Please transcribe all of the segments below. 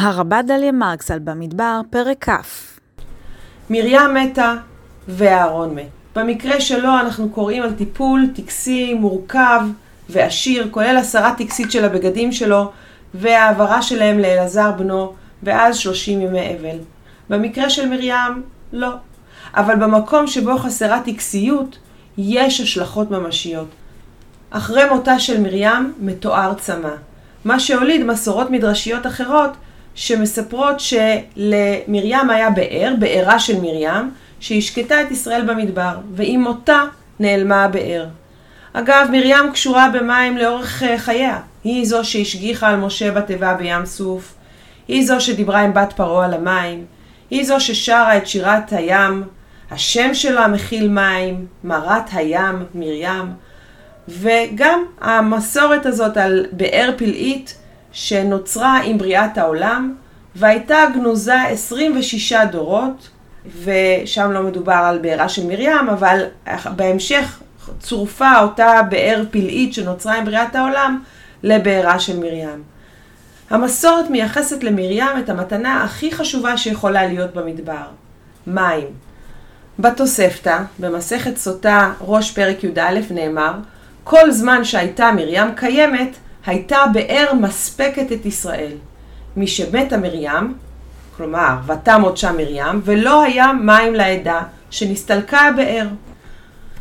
הרבה דליה מרקסל במדבר, פרק כ' מרים מתה ואהרון מת. במקרה שלו אנחנו קוראים על טיפול טקסי מורכב ועשיר, כולל הסרת טקסית של הבגדים שלו והעברה שלהם לאלעזר בנו, ואז שלושים ימי אבל. במקרה של מרים, לא. אבל במקום שבו חסרה טקסיות, יש השלכות ממשיות. אחרי מותה של מרים מתואר צמא, מה שהוליד מסורות מדרשיות אחרות שמספרות שלמרים היה באר, בארה של מרים, שהשקטה את ישראל במדבר, ועם מותה נעלמה הבאר. אגב, מרים קשורה במים לאורך אה, חייה. היא זו שהשגיחה על משה בתיבה בים סוף, היא זו שדיברה עם בת פרעה על המים, היא זו ששרה את שירת הים, השם שלה מכיל מים, מרת הים, מרים, וגם המסורת הזאת על באר פלאית שנוצרה עם בריאת העולם, והייתה גנוזה 26 דורות, ושם לא מדובר על בארה של מרים, אבל בהמשך צורפה אותה באר פלאית שנוצרה עם בריאת העולם לבארה של מרים. המסורת מייחסת למרים את המתנה הכי חשובה שיכולה להיות במדבר, מים. בתוספתא, במסכת סוטה, ראש פרק י"א, נאמר, כל זמן שהייתה מרים קיימת, הייתה באר מספקת את ישראל. משמתה מרים, כלומר, ותמות שם מרים, ולא היה מים לעדה, שנסתלקה הבאר.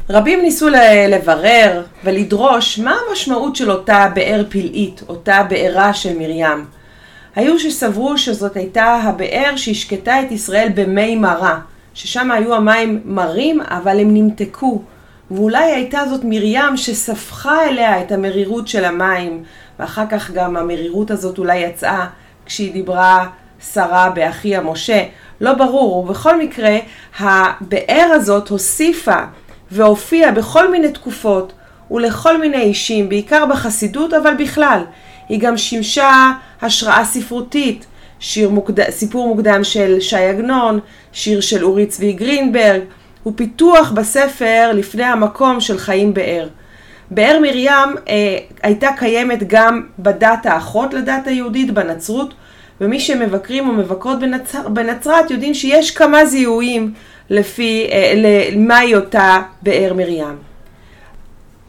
רבים ניסו לברר ולדרוש מה המשמעות של אותה באר פלאית, אותה בארה של מרים. היו שסברו שזאת הייתה הבאר שהשקטה את ישראל במי מרה, ששם היו המים מרים אבל הם נמתקו. ואולי הייתה זאת מרים שספחה אליה את המרירות של המים, ואחר כך גם המרירות הזאת אולי יצאה כשהיא דיברה שרה באחיה משה. לא ברור, ובכל מקרה, הבאר הזאת הוסיפה והופיעה בכל מיני תקופות ולכל מיני אישים, בעיקר בחסידות, אבל בכלל. היא גם שימשה השראה ספרותית, שיר מוקד... סיפור מוקדם של ש"י עגנון, שיר של אורי צבי גרינברג, ופיתוח בספר לפני המקום של חיים באר. באר מרים אה, הייתה קיימת גם בדת האחות לדת היהודית, בנצרות, ומי שמבקרים או מבקרות בנצר, בנצרת יודעים שיש כמה זיהויים לפי, אה, למהי אותה באר מרים.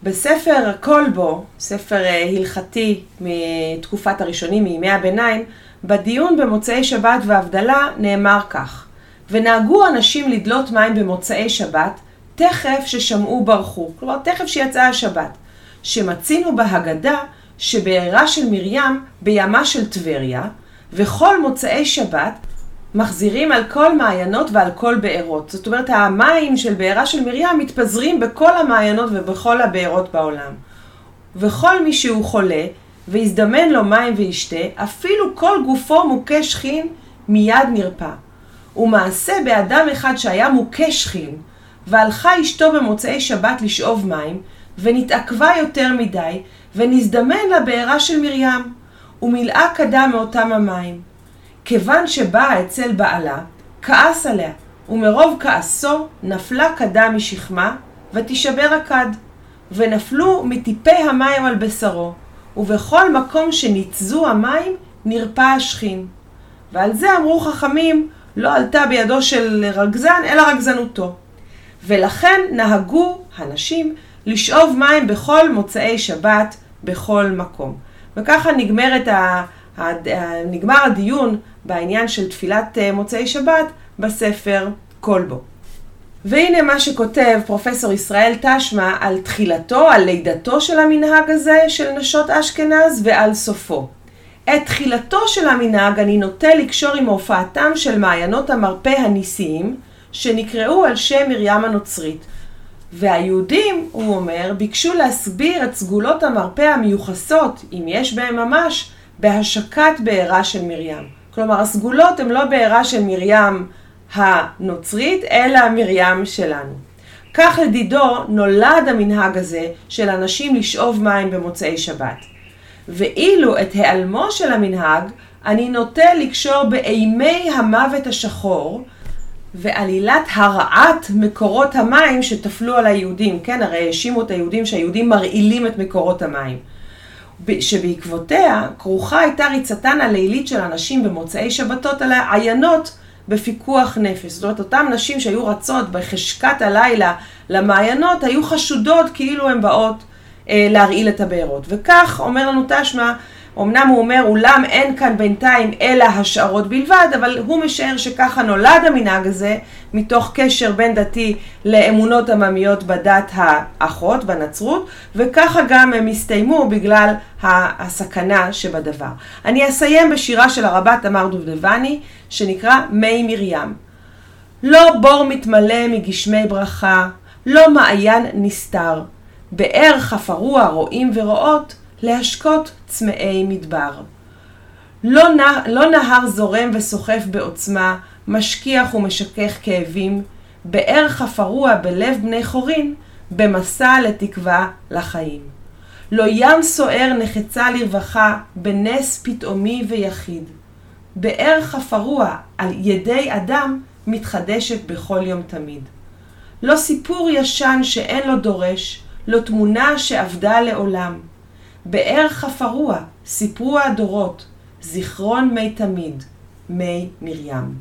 בספר כלבו, ספר אה, הלכתי מתקופת הראשונים, מימי הביניים, בדיון במוצאי שבת והבדלה נאמר כך: ונהגו אנשים לדלות מים במוצאי שבת, תכף ששמעו ברחו, כלומר תכף שיצאה השבת, שמצינו בהגדה שבעירה של מרים בימה של טבריה, וכל מוצאי שבת מחזירים על כל מעיינות ועל כל בארות. זאת אומרת, המים של בעירה של מרים מתפזרים בכל המעיינות ובכל הבארות בעולם. וכל מי שהוא חולה, והזדמן לו מים וישתה, אפילו כל גופו מוכה שכין, מיד נרפא. ומעשה באדם אחד שהיה מוכה שכין, והלכה אשתו במוצאי שבת לשאוב מים, ונתעכבה יותר מדי, ונזדמן לבארה של מרים, ומילאה כדה מאותם המים. כיוון שבאה אצל בעלה, כעס עליה, ומרוב כעסו נפלה כדה משכמה, ותישבר הכד, ונפלו מטיפי המים על בשרו, ובכל מקום שניצזו המים, נרפא השכין. ועל זה אמרו חכמים, לא עלתה בידו של רגזן, אלא רגזנותו. ולכן נהגו הנשים לשאוב מים בכל מוצאי שבת, בכל מקום. וככה נגמרת ה... נגמר הדיון בעניין של תפילת אה, מוצאי שבת בספר כלבו. והנה מה שכותב פרופסור ישראל תשמע על תחילתו, על לידתו של המנהג הזה של נשות אשכנז ועל סופו. את תחילתו של המנהג אני נוטה לקשור עם הופעתם של מעיינות המרפא הניסיים, שנקראו על שם מרים הנוצרית. והיהודים, הוא אומר, ביקשו להסביר את סגולות המרפא המיוחסות, אם יש בהם ממש, בהשקת בעירה של מרים. כלומר, הסגולות הן לא בעירה של מרים הנוצרית, אלא מרים שלנו. כך לדידו נולד המנהג הזה של אנשים לשאוב מים במוצאי שבת. ואילו את העלמו של המנהג אני נוטה לקשור באימי המוות השחור ועלילת הרעת מקורות המים שטפלו על היהודים, כן, הרי האשימו את היהודים שהיהודים מרעילים את מקורות המים. שבעקבותיה כרוכה הייתה ריצתן הלילית של הנשים במוצאי שבתות על העיינות בפיקוח נפש. זאת אומרת, אותן נשים שהיו רצות בחשכת הלילה למעיינות, היו חשודות כאילו הן באות להרעיל את הבארות. וכך אומר לנו תשמע, אמנם הוא אומר, אולם אין כאן בינתיים אלא השערות בלבד, אבל הוא משער שככה נולד המנהג הזה, מתוך קשר בין דתי לאמונות עממיות בדת האחות, בנצרות, וככה גם הם הסתיימו בגלל הסכנה שבדבר. אני אסיים בשירה של הרבה תמר דובדבני, שנקרא מי מרים. לא בור מתמלא מגשמי ברכה, לא מעיין נסתר. באר חפרוע רועים ורועות, להשקות צמאי מדבר. לא, נה, לא נהר זורם וסוחף בעוצמה, משכיח ומשכך כאבים, באר חפרוע בלב בני חורין, במסע לתקווה לחיים. לא ים סוער נחצה לרווחה, בנס פתאומי ויחיד. באר חפרוע על ידי אדם מתחדשת בכל יום תמיד. לא סיפור ישן שאין לו דורש, לא תמונה שאבדה לעולם. באר חפרוע, סיפרו הדורות, זיכרון מי תמיד, מי מרים.